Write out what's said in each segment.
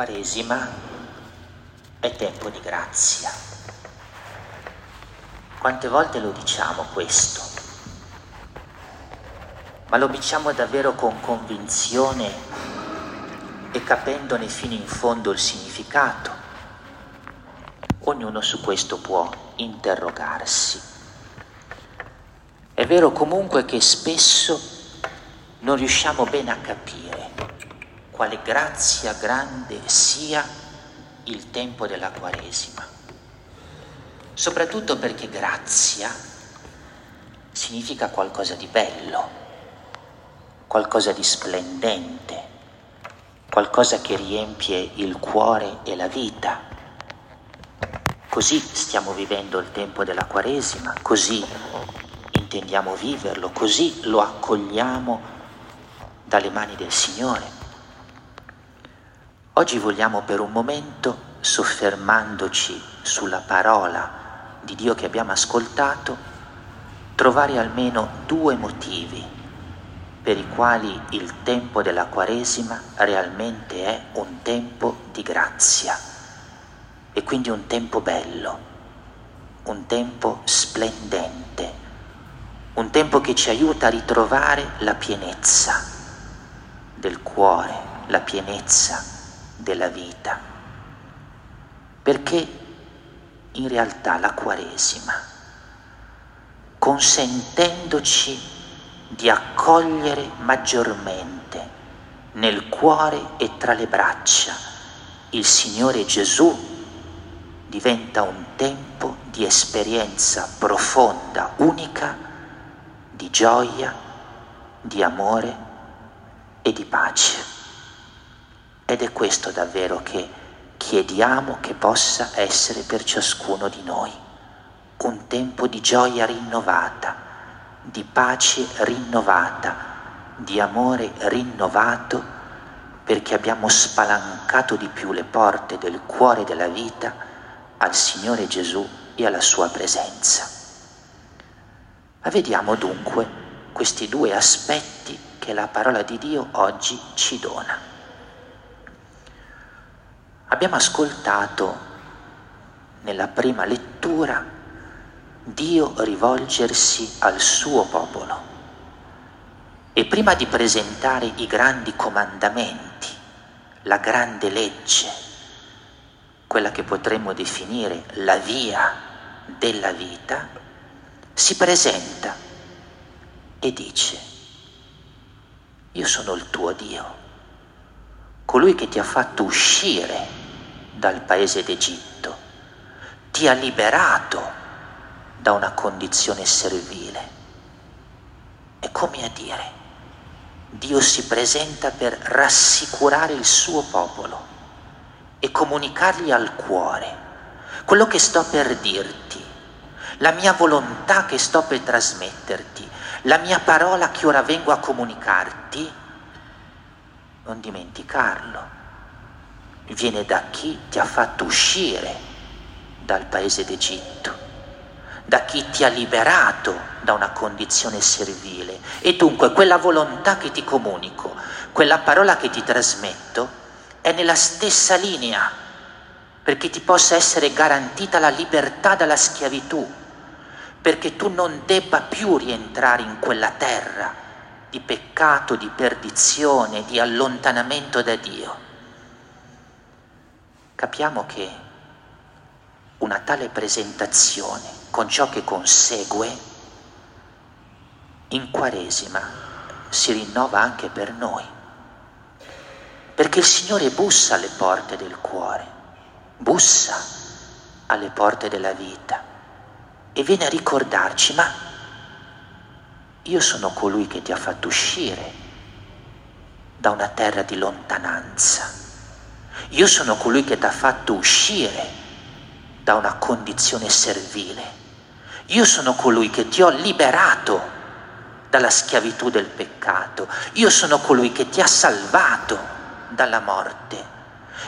Quaresima è tempo di grazia. Quante volte lo diciamo questo? Ma lo diciamo davvero con convinzione e capendone fino in fondo il significato? Ognuno su questo può interrogarsi. È vero comunque che spesso non riusciamo bene a capire quale grazia grande sia il tempo della Quaresima, soprattutto perché grazia significa qualcosa di bello, qualcosa di splendente, qualcosa che riempie il cuore e la vita. Così stiamo vivendo il tempo della Quaresima, così intendiamo viverlo, così lo accogliamo dalle mani del Signore. Oggi vogliamo per un momento, soffermandoci sulla parola di Dio che abbiamo ascoltato, trovare almeno due motivi per i quali il tempo della Quaresima realmente è un tempo di grazia e quindi un tempo bello, un tempo splendente, un tempo che ci aiuta a ritrovare la pienezza del cuore, la pienezza della vita, perché in realtà la Quaresima, consentendoci di accogliere maggiormente nel cuore e tra le braccia il Signore Gesù, diventa un tempo di esperienza profonda, unica, di gioia, di amore e di pace. Ed è questo davvero che chiediamo che possa essere per ciascuno di noi, un tempo di gioia rinnovata, di pace rinnovata, di amore rinnovato, perché abbiamo spalancato di più le porte del cuore della vita al Signore Gesù e alla sua presenza. Ma vediamo dunque questi due aspetti che la parola di Dio oggi ci dona. Abbiamo ascoltato nella prima lettura Dio rivolgersi al suo popolo. E prima di presentare i grandi comandamenti, la grande legge, quella che potremmo definire la via della vita, si presenta e dice, io sono il tuo Dio, colui che ti ha fatto uscire dal paese d'Egitto, ti ha liberato da una condizione servile. È come a dire, Dio si presenta per rassicurare il suo popolo e comunicargli al cuore quello che sto per dirti, la mia volontà che sto per trasmetterti, la mia parola che ora vengo a comunicarti, non dimenticarlo viene da chi ti ha fatto uscire dal paese d'Egitto, da chi ti ha liberato da una condizione servile. E dunque quella volontà che ti comunico, quella parola che ti trasmetto, è nella stessa linea, perché ti possa essere garantita la libertà dalla schiavitù, perché tu non debba più rientrare in quella terra di peccato, di perdizione, di allontanamento da Dio capiamo che una tale presentazione con ciò che consegue in Quaresima si rinnova anche per noi, perché il Signore bussa alle porte del cuore, bussa alle porte della vita e viene a ricordarci, ma io sono colui che ti ha fatto uscire da una terra di lontananza io sono colui che ti ha fatto uscire da una condizione servile. Io sono colui che ti ho liberato dalla schiavitù del peccato. Io sono colui che ti ha salvato dalla morte.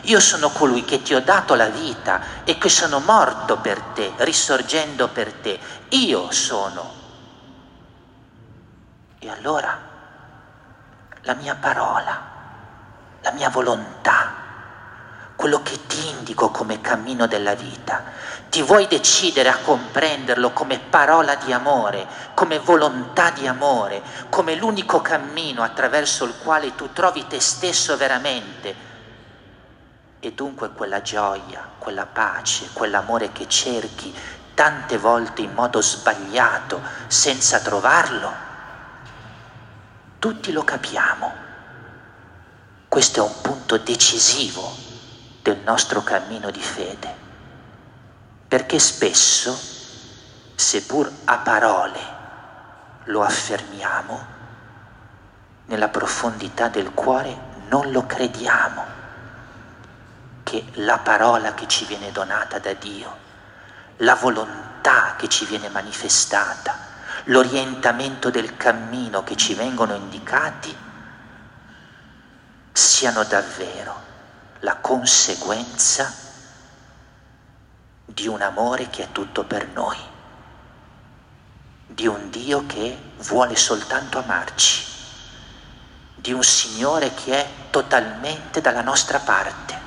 Io sono colui che ti ho dato la vita e che sono morto per te, risorgendo per te. Io sono. E allora la mia parola, la mia volontà, quello che ti indico come cammino della vita. Ti vuoi decidere a comprenderlo come parola di amore, come volontà di amore, come l'unico cammino attraverso il quale tu trovi te stesso veramente e dunque quella gioia, quella pace, quell'amore che cerchi tante volte in modo sbagliato senza trovarlo, tutti lo capiamo. Questo è un punto decisivo del nostro cammino di fede, perché spesso, seppur a parole lo affermiamo, nella profondità del cuore non lo crediamo che la parola che ci viene donata da Dio, la volontà che ci viene manifestata, l'orientamento del cammino che ci vengono indicati, siano davvero la conseguenza di un amore che è tutto per noi, di un Dio che vuole soltanto amarci, di un Signore che è totalmente dalla nostra parte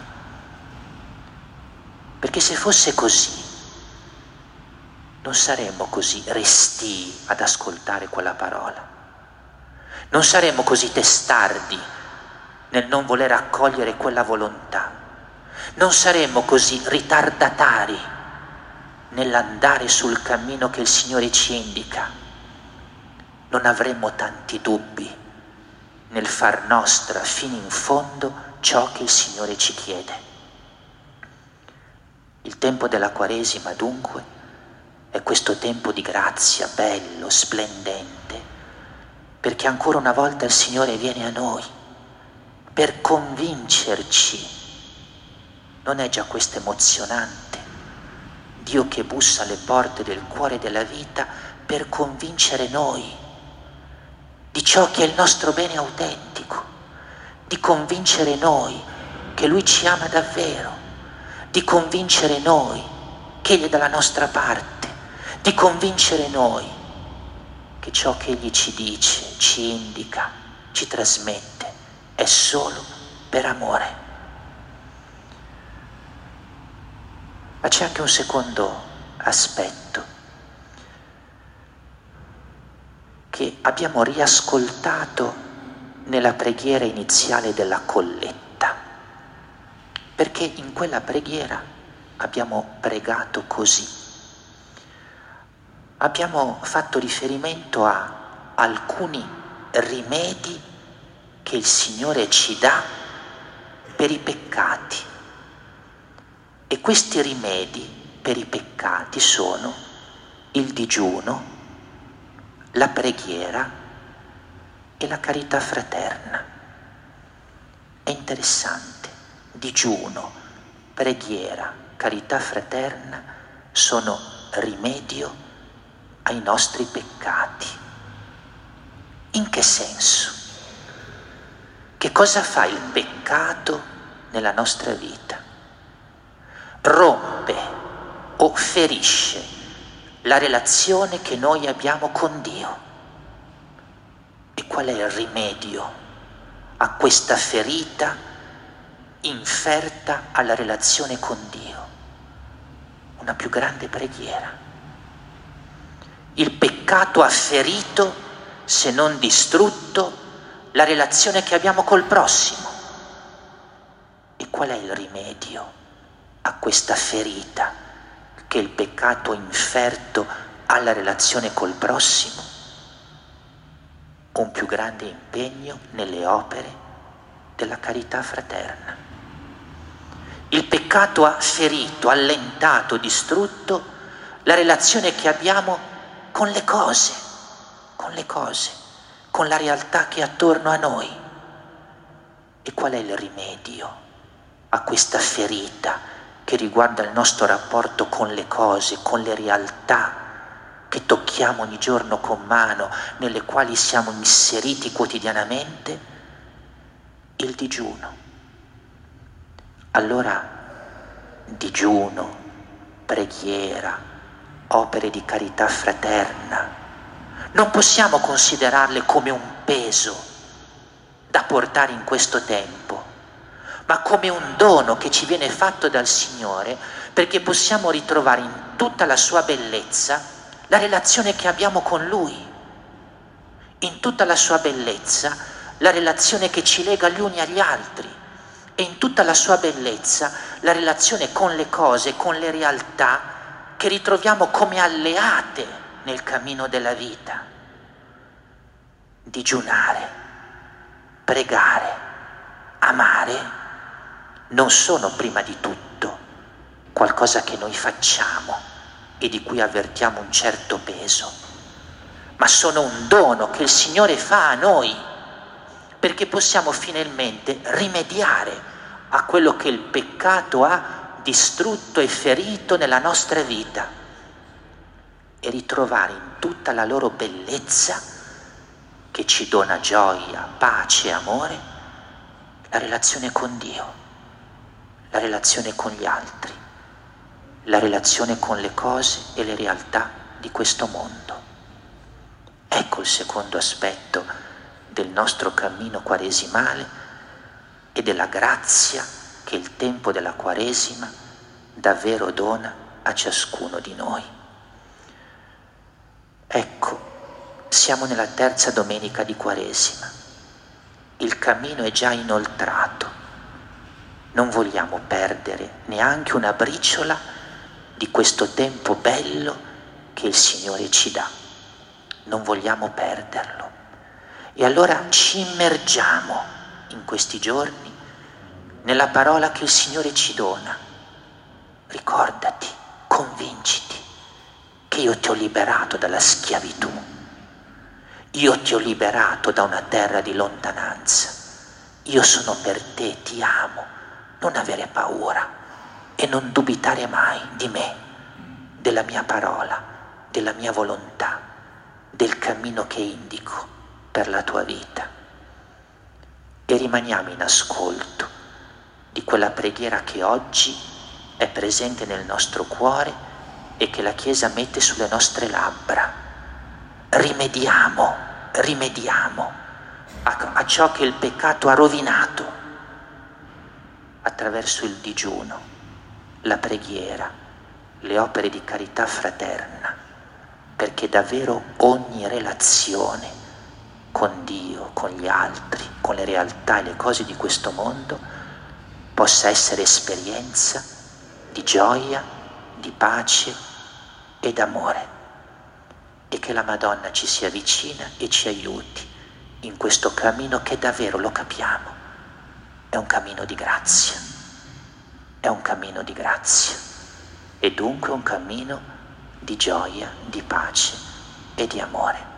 perché se fosse così, non saremmo così restii ad ascoltare quella parola. Non saremmo così testardi nel non voler accogliere quella volontà. Non saremmo così ritardatari nell'andare sul cammino che il Signore ci indica. Non avremmo tanti dubbi nel far nostra fino in fondo ciò che il Signore ci chiede. Il tempo della Quaresima dunque è questo tempo di grazia bello, splendente, perché ancora una volta il Signore viene a noi per convincerci. Non è già questo emozionante? Dio che bussa alle porte del cuore della vita per convincere noi di ciò che è il nostro bene autentico, di convincere noi che Lui ci ama davvero di convincere noi che Egli è dalla nostra parte, di convincere noi che ciò che Egli ci dice, ci indica, ci trasmette è solo per amore. Ma c'è anche un secondo aspetto che abbiamo riascoltato nella preghiera iniziale della colletta perché in quella preghiera abbiamo pregato così. Abbiamo fatto riferimento a alcuni rimedi che il Signore ci dà per i peccati. E questi rimedi per i peccati sono il digiuno, la preghiera e la carità fraterna. È interessante digiuno, preghiera, carità fraterna sono rimedio ai nostri peccati. In che senso? Che cosa fa il peccato nella nostra vita? Rompe o ferisce la relazione che noi abbiamo con Dio. E qual è il rimedio a questa ferita? inferta alla relazione con Dio, una più grande preghiera. Il peccato ha ferito, se non distrutto, la relazione che abbiamo col prossimo. E qual è il rimedio a questa ferita che il peccato ha inferto alla relazione col prossimo? Un più grande impegno nelle opere della carità fraterna. Il peccato ha ferito, allentato, distrutto la relazione che abbiamo con le cose, con le cose, con la realtà che è attorno a noi. E qual è il rimedio a questa ferita che riguarda il nostro rapporto con le cose, con le realtà che tocchiamo ogni giorno con mano, nelle quali siamo inseriti quotidianamente? Il digiuno allora digiuno, preghiera, opere di carità fraterna, non possiamo considerarle come un peso da portare in questo tempo. ma come un dono che ci viene fatto dal Signore perché possiamo ritrovare in tutta la sua bellezza la relazione che abbiamo con Lui, in tutta la sua bellezza la relazione che ci lega gli uni agli altri e in tutta la sua bellezza la relazione con le cose, con le realtà che ritroviamo come alleate nel cammino della vita. Digiunare, pregare, amare non sono prima di tutto qualcosa che noi facciamo e di cui avvertiamo un certo peso, ma sono un dono che il Signore fa a noi perché possiamo finalmente rimediare a quello che il peccato ha distrutto e ferito nella nostra vita e ritrovare in tutta la loro bellezza che ci dona gioia, pace e amore la relazione con Dio la relazione con gli altri, la relazione con le cose e le realtà di questo mondo. Ecco il secondo aspetto del nostro cammino quaresimale e della grazia che il tempo della Quaresima davvero dona a ciascuno di noi. Ecco, siamo nella terza domenica di Quaresima. Il cammino è già inoltrato non vogliamo perdere neanche una briciola di questo tempo bello che il Signore ci dà. Non vogliamo perderlo. E allora ci immergiamo in questi giorni nella parola che il Signore ci dona. Ricordati, convinciti che io ti ho liberato dalla schiavitù. Io ti ho liberato da una terra di lontananza. Io sono per te, ti amo non avere paura e non dubitare mai di me, della mia parola, della mia volontà, del cammino che indico per la tua vita. E rimaniamo in ascolto di quella preghiera che oggi è presente nel nostro cuore e che la Chiesa mette sulle nostre labbra. Rimediamo, rimediamo a, a ciò che il peccato ha rovinato attraverso il digiuno, la preghiera, le opere di carità fraterna, perché davvero ogni relazione con Dio, con gli altri, con le realtà e le cose di questo mondo possa essere esperienza di gioia, di pace e d'amore e che la Madonna ci sia vicina e ci aiuti in questo cammino che davvero lo capiamo è un cammino di grazia, è un cammino di grazia e dunque un cammino di gioia, di pace e di amore.